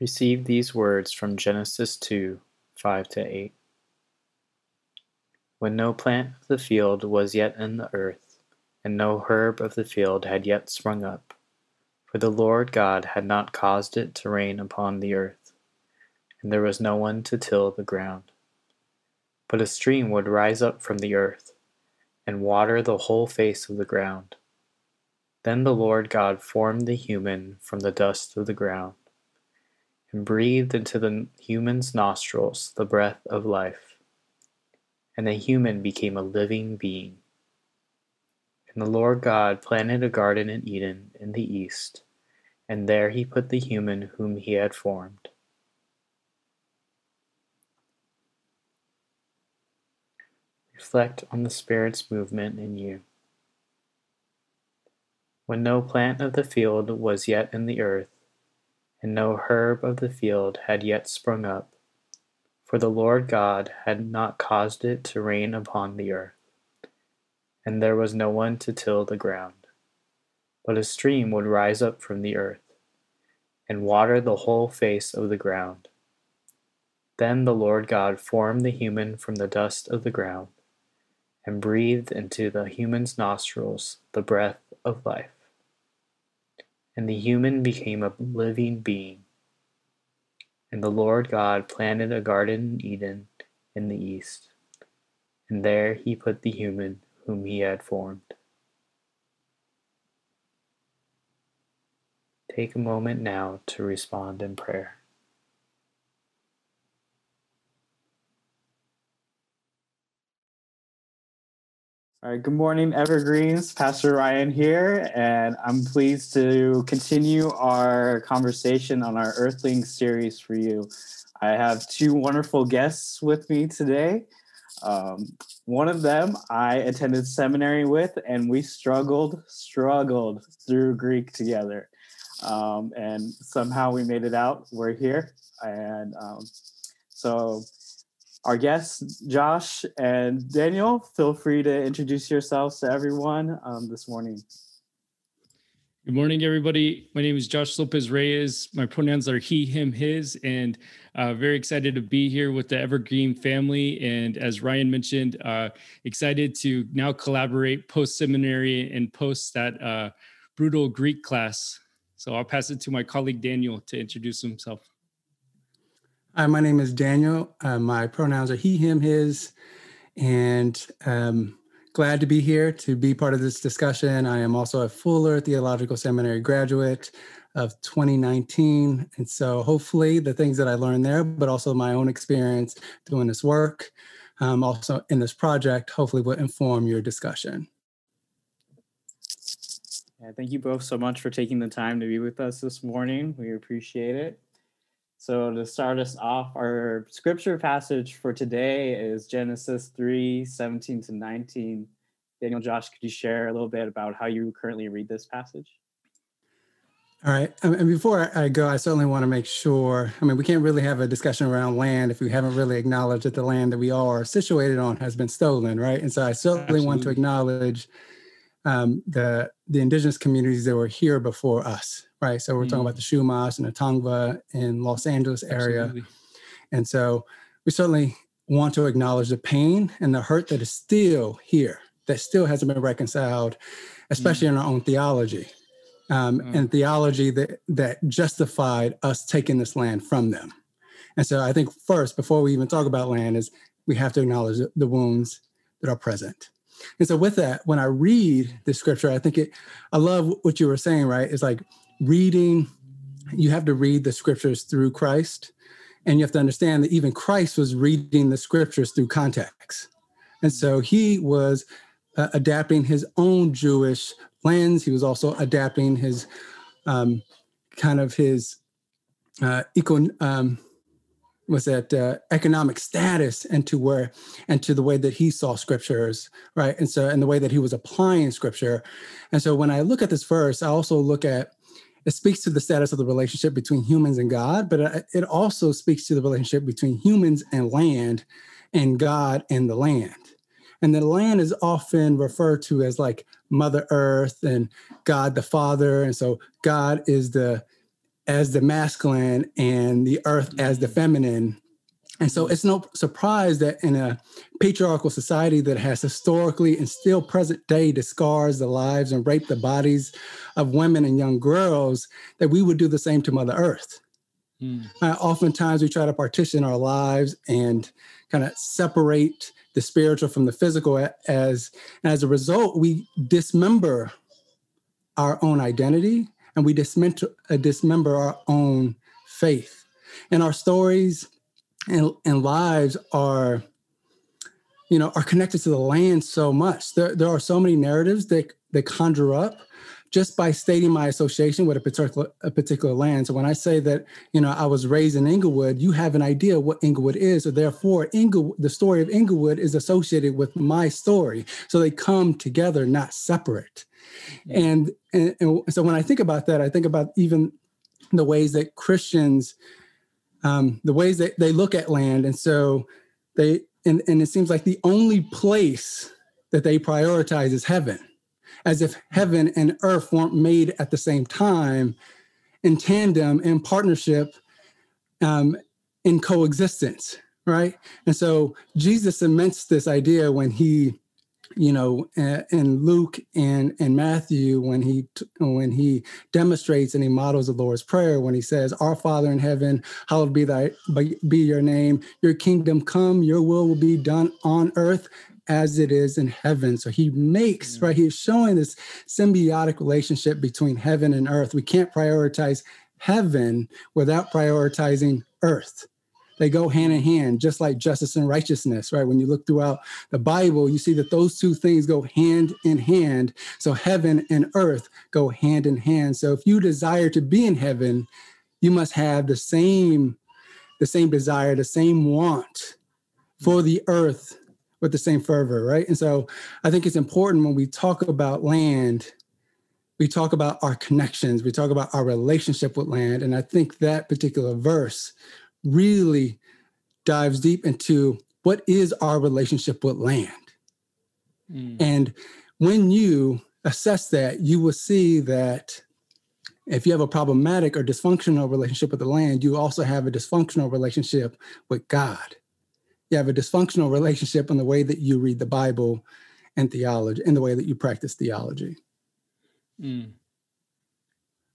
Receive these words from Genesis 2 5 to 8. When no plant of the field was yet in the earth, and no herb of the field had yet sprung up, for the Lord God had not caused it to rain upon the earth, and there was no one to till the ground. But a stream would rise up from the earth, and water the whole face of the ground. Then the Lord God formed the human from the dust of the ground and breathed into the human's nostrils the breath of life. And the human became a living being. And the Lord God planted a garden in Eden in the east, and there he put the human whom he had formed. Reflect on the Spirit's movement in you. When no plant of the field was yet in the earth, and no herb of the field had yet sprung up, for the Lord God had not caused it to rain upon the earth, and there was no one to till the ground. But a stream would rise up from the earth, and water the whole face of the ground. Then the Lord God formed the human from the dust of the ground, and breathed into the human's nostrils the breath of life and the human became a living being. And the Lord God planted a garden in Eden in the east, and there he put the human whom he had formed. Take a moment now to respond in prayer. All right, good morning, Evergreens. Pastor Ryan here, and I'm pleased to continue our conversation on our Earthling series for you. I have two wonderful guests with me today. Um, one of them I attended seminary with, and we struggled, struggled through Greek together. Um, and somehow we made it out. We're here. And um, so our guests, Josh and Daniel, feel free to introduce yourselves to everyone um, this morning. Good morning, everybody. My name is Josh Lopez Reyes. My pronouns are he, him, his, and uh, very excited to be here with the Evergreen family. And as Ryan mentioned, uh, excited to now collaborate post seminary and post that uh, brutal Greek class. So I'll pass it to my colleague Daniel to introduce himself. Hi, my name is Daniel. Uh, my pronouns are he, him, his, and um, glad to be here to be part of this discussion. I am also a Fuller Theological Seminary graduate of 2019. And so hopefully the things that I learned there, but also my own experience doing this work, um, also in this project, hopefully will inform your discussion. Yeah, thank you both so much for taking the time to be with us this morning. We appreciate it. So, to start us off, our scripture passage for today is Genesis 3 17 to 19. Daniel, Josh, could you share a little bit about how you currently read this passage? All right. And before I go, I certainly want to make sure. I mean, we can't really have a discussion around land if we haven't really acknowledged that the land that we are situated on has been stolen, right? And so I certainly Absolutely. want to acknowledge um, the the indigenous communities that were here before us, right? So we're mm. talking about the Chumash and the Tongva in Los Angeles area. Absolutely. And so we certainly want to acknowledge the pain and the hurt that is still here, that still hasn't been reconciled, especially mm. in our own theology. Um, mm. And theology that, that justified us taking this land from them. And so I think first, before we even talk about land, is we have to acknowledge the wounds that are present. And so with that, when I read the scripture, I think it, I love what you were saying, right? It's like reading, you have to read the scriptures through Christ. And you have to understand that even Christ was reading the scriptures through context. And so he was uh, adapting his own Jewish lens. He was also adapting his um, kind of his uh, eco, um, was that uh, economic status and to where and to the way that he saw scriptures right and so and the way that he was applying scripture and so when i look at this verse i also look at it speaks to the status of the relationship between humans and God, but it also speaks to the relationship between humans and land and God and the land. And the land is often referred to as like Mother Earth and God the Father. And so God is the as the masculine and the earth as the mm. feminine. And so it's no surprise that in a patriarchal society that has historically and still present day discards the lives and rape the bodies of women and young girls, that we would do the same to Mother Earth. Mm. Uh, oftentimes we try to partition our lives and kind of separate the spiritual from the physical as as a result we dismember our own identity and we dismember, uh, dismember our own faith and our stories and, and lives are you know are connected to the land so much there, there are so many narratives that that conjure up just by stating my association with a particular a particular land. So when I say that, you know, I was raised in inglewood you have an idea what inglewood is. So therefore, Ingle, the story of inglewood is associated with my story. So they come together, not separate. Mm-hmm. And, and, and so when I think about that, I think about even the ways that Christians, um, the ways that they look at land. And so they, and, and it seems like the only place that they prioritize is heaven as if heaven and earth weren't made at the same time in tandem in partnership um, in coexistence right and so jesus cements this idea when he you know in luke and and matthew when he when he demonstrates and he models the lord's prayer when he says our father in heaven hallowed be thy be your name your kingdom come your will will be done on earth as it is in heaven. So he makes, mm. right? He's showing this symbiotic relationship between heaven and earth. We can't prioritize heaven without prioritizing earth. They go hand in hand, just like justice and righteousness, right? When you look throughout the Bible, you see that those two things go hand in hand. So heaven and earth go hand in hand. So if you desire to be in heaven, you must have the same the same desire, the same want for the earth with the same fervor, right? And so I think it's important when we talk about land, we talk about our connections, we talk about our relationship with land. And I think that particular verse really dives deep into what is our relationship with land. Mm. And when you assess that, you will see that if you have a problematic or dysfunctional relationship with the land, you also have a dysfunctional relationship with God you have a dysfunctional relationship in the way that you read the Bible and theology, in the way that you practice theology. Mm.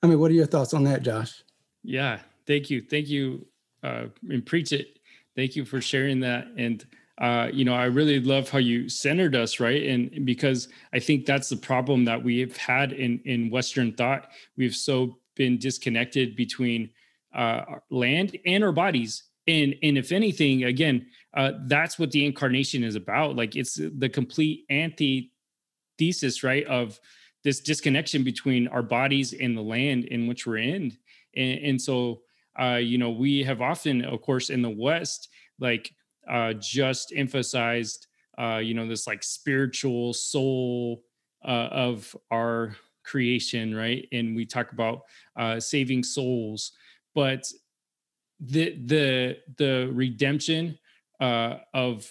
I mean, what are your thoughts on that, Josh? Yeah, thank you, thank you, uh, and preach it. Thank you for sharing that, and uh, you know, I really love how you centered us, right? And because I think that's the problem that we've had in in Western thought. We've so been disconnected between uh, land and our bodies and and if anything again uh, that's what the incarnation is about like it's the complete antithesis right of this disconnection between our bodies and the land in which we're in and, and so uh, you know we have often of course in the west like uh, just emphasized uh, you know this like spiritual soul uh, of our creation right? And we talk about uh, saving souls. But the the the redemption uh, of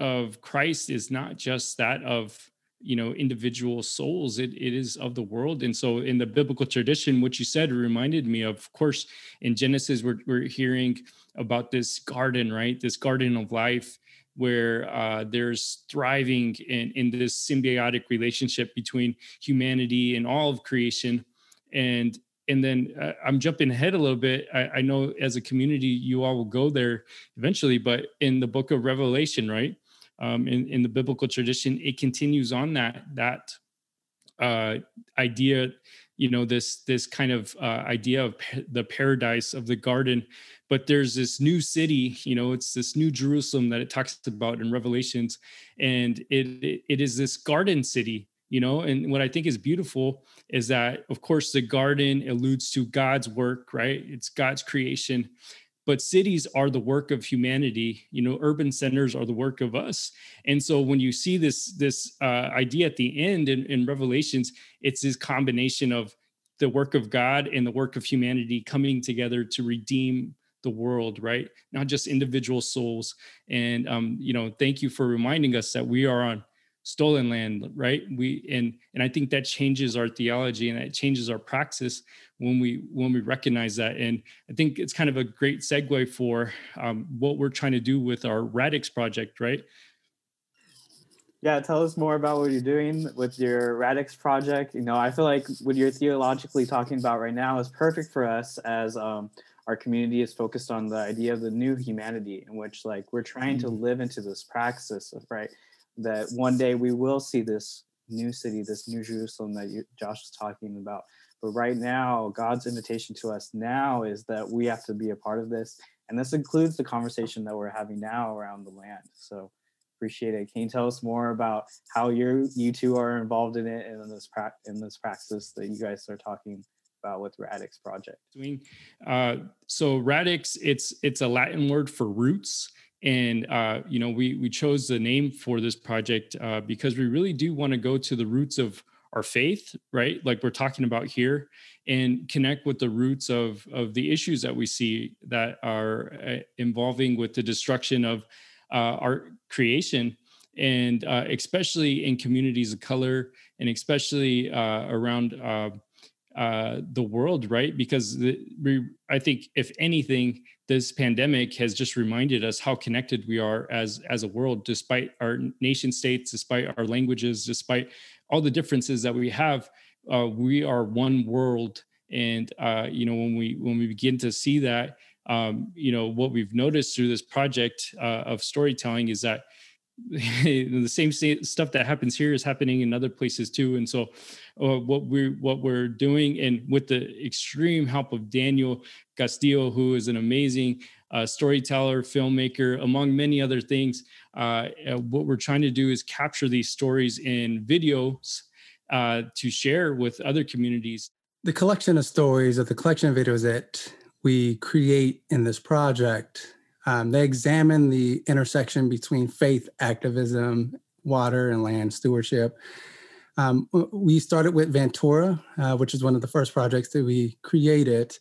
of Christ is not just that of you know individual souls it, it is of the world. And so in the biblical tradition what you said reminded me of, of course in genesis we're, we're hearing about this garden right? This garden of life where uh, there's thriving in, in this symbiotic relationship between humanity and all of creation. And and then uh, I'm jumping ahead a little bit. I, I, know as a community, you all will go there eventually, but in the book of Revelation, right, um, in in the biblical tradition, it continues on that that uh, idea. You know this this kind of uh, idea of pa- the paradise of the garden, but there's this new city. You know, it's this new Jerusalem that it talks about in Revelations, and it, it, it is this garden city you know and what i think is beautiful is that of course the garden alludes to god's work right it's god's creation but cities are the work of humanity you know urban centers are the work of us. And so when you see this this uh, idea at the end in, in revelations it's this combination of the work of god and the work of humanity coming together to redeem the world right? Not just individual souls. And um you know thank you for reminding us that we are on stolen land right? We and and i think that changes our theology and it changes our praxis when we when we recognize that. And i think it's kind of a great segue for um, what we're trying to do with our radix project right? Yeah tell us more about what you're doing with your radix project. You know i feel like what you're theologically talking about right now is perfect for us as um, our community is focused on the idea of the new humanity in which like we're trying to mm. live into this praxis of right that one day we will see this new city this new jerusalem that you, josh was talking about. But right now god's invitation to us now is that we have to be a part of this. And this includes the conversation that we're having now around the land. So appreciate it. Can you tell us more about how you you two are involved in it and in this pra- in this practice that you guys are talking about with Radix project? Uh, so Radix, it's it's a Latin word for roots, and uh, you know we we chose the name for this project uh, because we really do want to go to the roots of our faith, right? Like we're talking about here, and connect with the roots of of the issues that we see that are uh, involving with the destruction of uh, our creation and uh, especially in communities of color and especially uh, around uh, the world, right? Because we, I think, if anything, this pandemic has just reminded us how connected we are as as a world, despite our nation states, despite our languages, despite all the differences that we have. Uh, we are one world, and uh, you know when we when we begin to see that, um, you know what we've noticed through this project uh, of storytelling is that the same stuff that happens here is happening in other places too. And so uh, what we're what we're doing and with the extreme help of daniel castillo who is an amazing uh, storyteller filmmaker among many other things uh, uh what we're trying to do is capture these stories in videos uh, to share with other communities. The collection of stories or the collection of videos that we create in this project um, they examine the intersection between faith activism, water and land stewardship. Um, we started with Ventura, uh, which is one of the first projects that we created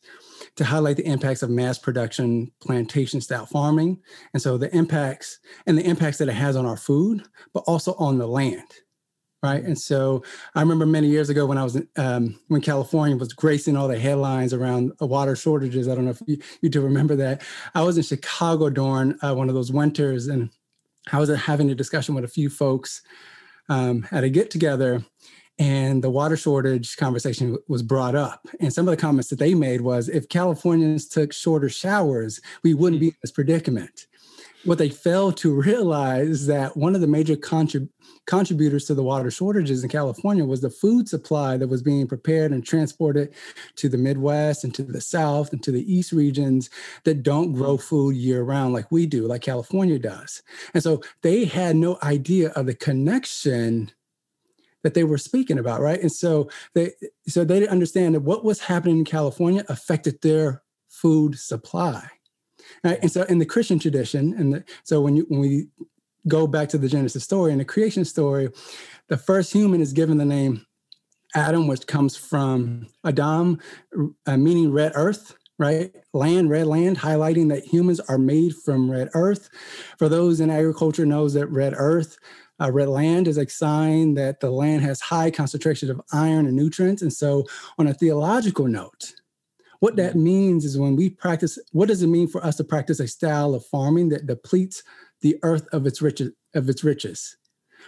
to highlight the impacts of mass production plantation style farming. And so the impacts and the impacts that it has on our food, but also on the land right? And so I remember many years ago when I was um, when California was gracing all the headlines around water shortages. I don't know if you, you do remember that. I was in Chicago during uh, one of those winters, and I was having a discussion with a few folks um, at a get together. And the water shortage conversation was brought up. And some of the comments that they made was if Californians took shorter showers, we wouldn't be in this predicament what they failed to realize is that one of the major contrib- contributors to the water shortages in California was the food supply that was being prepared and transported to the Midwest and to the South and to the East regions that don't grow food year round like we do, like California does. And so they had no idea of the connection that they were speaking about, right? And so they so they didn't understand that what was happening in California affected their food supply. Right? And so in the Christian tradition, and so when you when we go back to the Genesis story, and the creation story, the first human is given the name Adam, which comes from adamah, uh, meaning red earth, right? Land, red land, highlighting that humans are made from red earth. For those in agriculture knows that red earth, uh, red land is a sign that the land has high concentration of iron and nutrients. And so on a theological note, what that means is when we practice, what does it mean for us to practice a style of farming that depletes the earth of its riches, of its riches?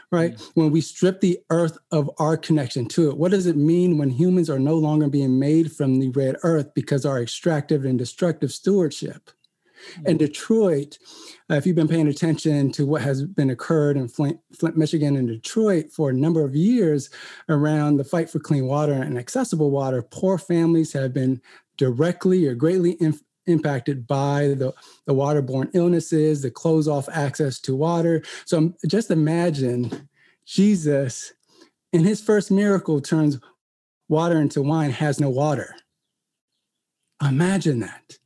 Right? Mm-hmm. When we strip the earth of our connection to it, what does it mean when humans are no longer being made from the red earth because our extractive and destructive stewardship? Mm-hmm. In Detroit, uh, if you've been paying attention to what has been occurred in Flint, Flint, Michigan, and Detroit for a number of years around the fight for clean water and accessible water, poor families have been directly or greatly inf- impacted by the, the waterborne illnesses, the close off access to water. So um, just imagine Jesus in his first miracle turns water into wine, has no water. Imagine that.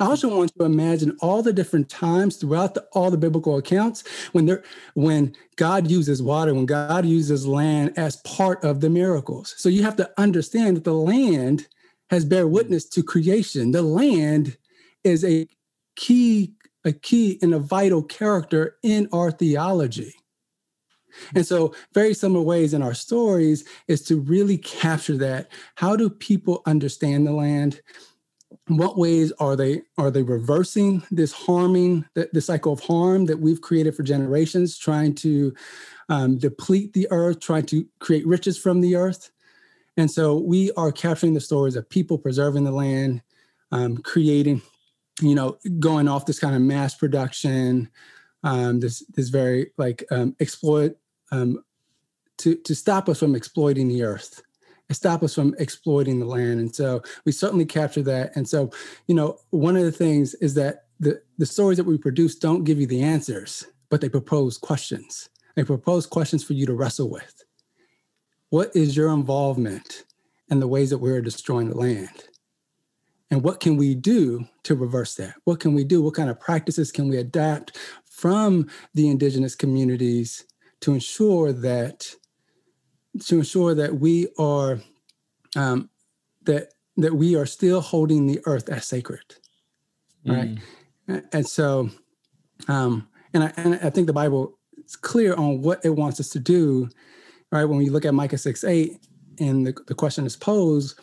I also want to imagine all the different times throughout the, all the biblical accounts when there, when God uses water, when God uses land as part of the miracles. So you have to understand that the land has bear witness to creation. The land is a key, a key and a vital character in our theology. And so, very similar ways in our stories is to really capture that. How do people understand the land? what ways are they are they reversing this harming the, the cycle of harm that we've created for generations trying to um, deplete the earth trying to create riches from the earth and so we are capturing the stories of people preserving the land um, creating you know going off this kind of mass production um, this this very like um, exploit um, to to stop us from exploiting the earth stop us from exploiting the land. And so we certainly capture that. And so, you know, one of the things is that the, the stories that we produce don't give you the answers, but they propose questions. They propose questions for you to wrestle with. What is your involvement in the ways that we're destroying the land? And what can we do to reverse that? What can we do? What kind of practices can we adapt from the indigenous communities to ensure that to ensure that we are um, that that we are still holding the earth as sacred, right? Mm. And so, um, and I and I think the Bible is clear on what it wants us to do, right? When we look at Micah six eight, and the, the question is posed,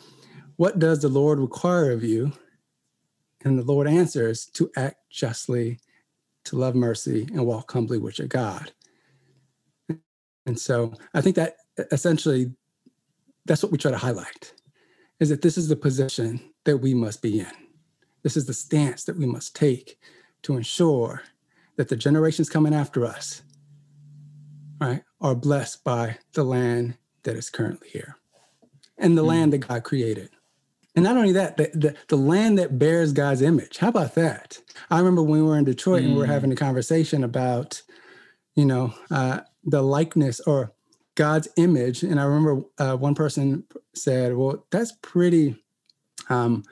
what does the Lord require of you? And the Lord answers to act justly, to love mercy, and walk humbly with your God. And so I think that essentially that's what we try to highlight is that this is the position that we must be in. This is the stance that we must take to ensure that the generations coming after us, right, are blessed by the land that is currently here and the mm. land that God created. And not only that, the, the, the, land that bears God's image. How about that? I remember when we were in Detroit mm. and we were hmm. having a conversation about, you know, uh, the likeness or God's image. And I remember uh, one person said, "Well, that's pretty." Um,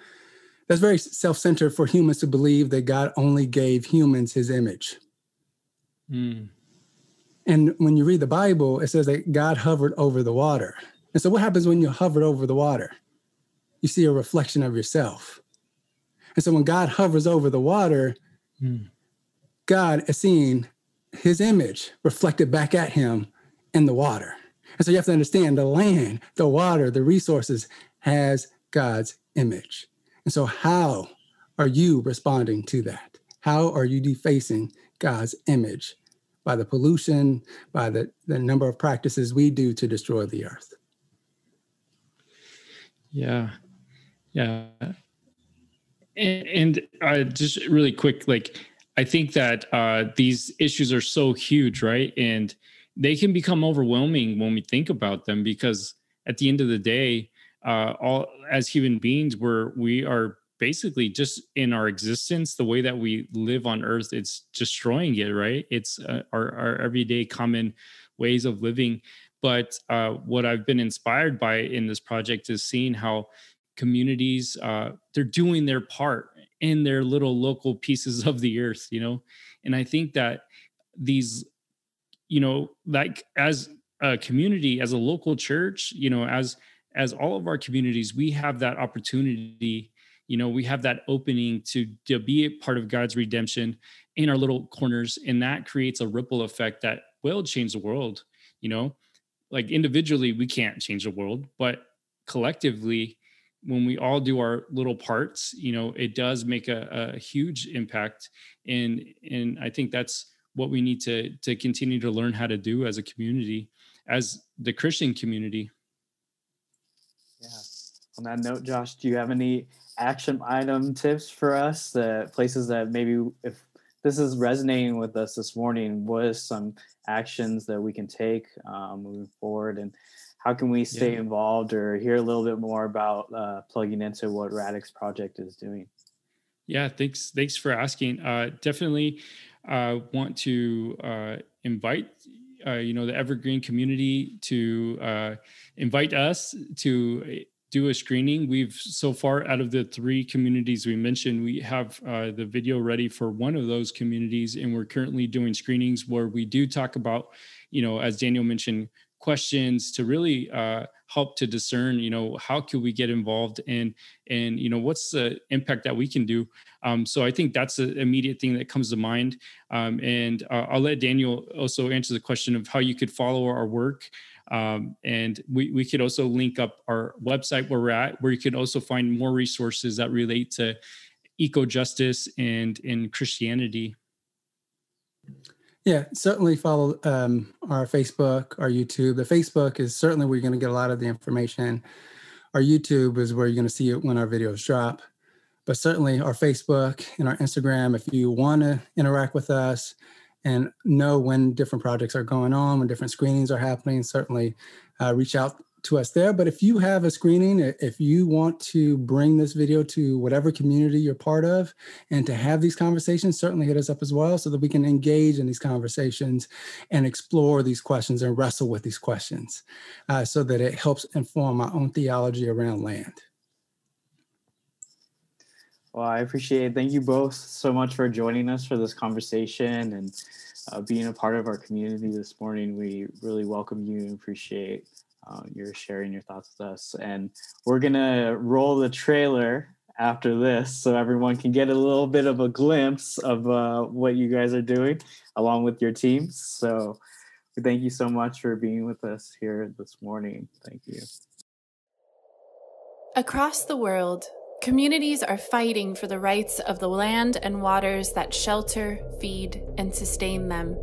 that's very self-centered for humans to believe that God only gave humans His image. Mm. And when you read the Bible, it says that God hovered over the water. And so, what happens when you hover over the water? You see a reflection of yourself. And so, when God hovers over the water, mm. God is seeing His image reflected back at Him in the water. And so you have to understand the land, the water, the resources has God's image. And so, how are you responding to that? How are you defacing God's image by the pollution, by the, the number of practices we do to destroy the earth? Yeah. Yeah. And, and uh, just really quick, like, I think that uh, these issues are so huge, right? And they can become overwhelming when we think about them because at the end of the day uh, all as human beings we're we are basically just in our existence the way that we live on earth it's destroying it right? It's uh, our, our everyday common ways of living. But uh, what i've been inspired by in this project is seeing how communities uh, they're doing their part in their little local pieces of the earth you know? And i think that these you know like as a community as a local church you know as as all of our communities we have that opportunity you know we have that opening to to be a part of god's redemption in our little corners and that creates a ripple effect that will change the world you know? Like individually we can't change the world but collectively when we all do our little parts you know it does make a, a huge impact and and i think that's what we need to to continue to learn how to do as a community as the christian community. Yeah on that note josh do you have any action item tips for us the places that maybe if this is resonating with us this morning what is some actions that we can take um, moving forward? And how can we stay yeah. involved or hear a little bit more about uh, plugging into what radix project is doing? Yeah thanks thanks for asking. Uh, definitely uh, want to uh, invite uh, you know the evergreen community to uh, invite us to do a screening. We've so far out of the three communities we mentioned we have uh, the video ready for one of those communities and we're currently doing screenings where we do talk about you know as daniel mentioned questions to really uh, help to discern you know how can we get involved and and you know what's the impact that we can do. Um, so i think that's an immediate thing that comes to mind. Um, and uh, i'll let daniel also answer the question of how you could follow our work um, and we, we could also link up our website where we're at where you can also find more resources that relate to eco justice and in christianity yeah, certainly follow um, our Facebook, our YouTube. The Facebook is certainly where you're going to get a lot of the information. Our YouTube is where you're going to see it when our videos drop. But certainly our Facebook and our Instagram, if you want to interact with us and know when different projects are going on, when different screenings are happening, certainly uh, reach out to us there. But if you have a screening, if you want to bring this video to whatever community you're part of and to have these conversations, certainly hit us up as well so that we can engage in these conversations and explore these questions and wrestle with these questions uh, so that it helps inform our own theology around land. Well, I appreciate it. Thank you both so much for joining us for this conversation and uh, being a part of our community this morning. We really welcome you and appreciate uh, you're sharing your thoughts with us. And we're going to roll the trailer after this so everyone can get a little bit of a glimpse of uh, what you guys are doing along with your teams. So thank you so much for being with us here this morning. Thank you. Across the world, communities are fighting for the rights of the land and waters that shelter, feed, and sustain them.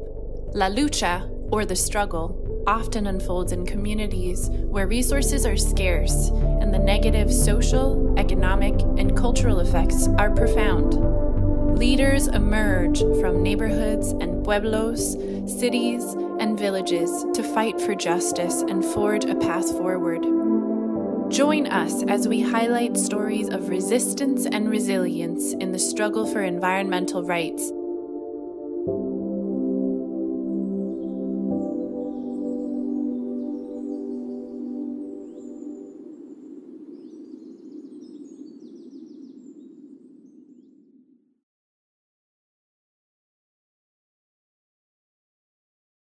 La lucha, or the struggle, often unfolds in communities where resources are scarce and the negative social, economic, and cultural effects are profound. Leaders emerge from neighborhoods and pueblos, cities, and villages to fight for justice and forge a path forward. Join us as we highlight stories of resistance and resilience in the struggle for environmental rights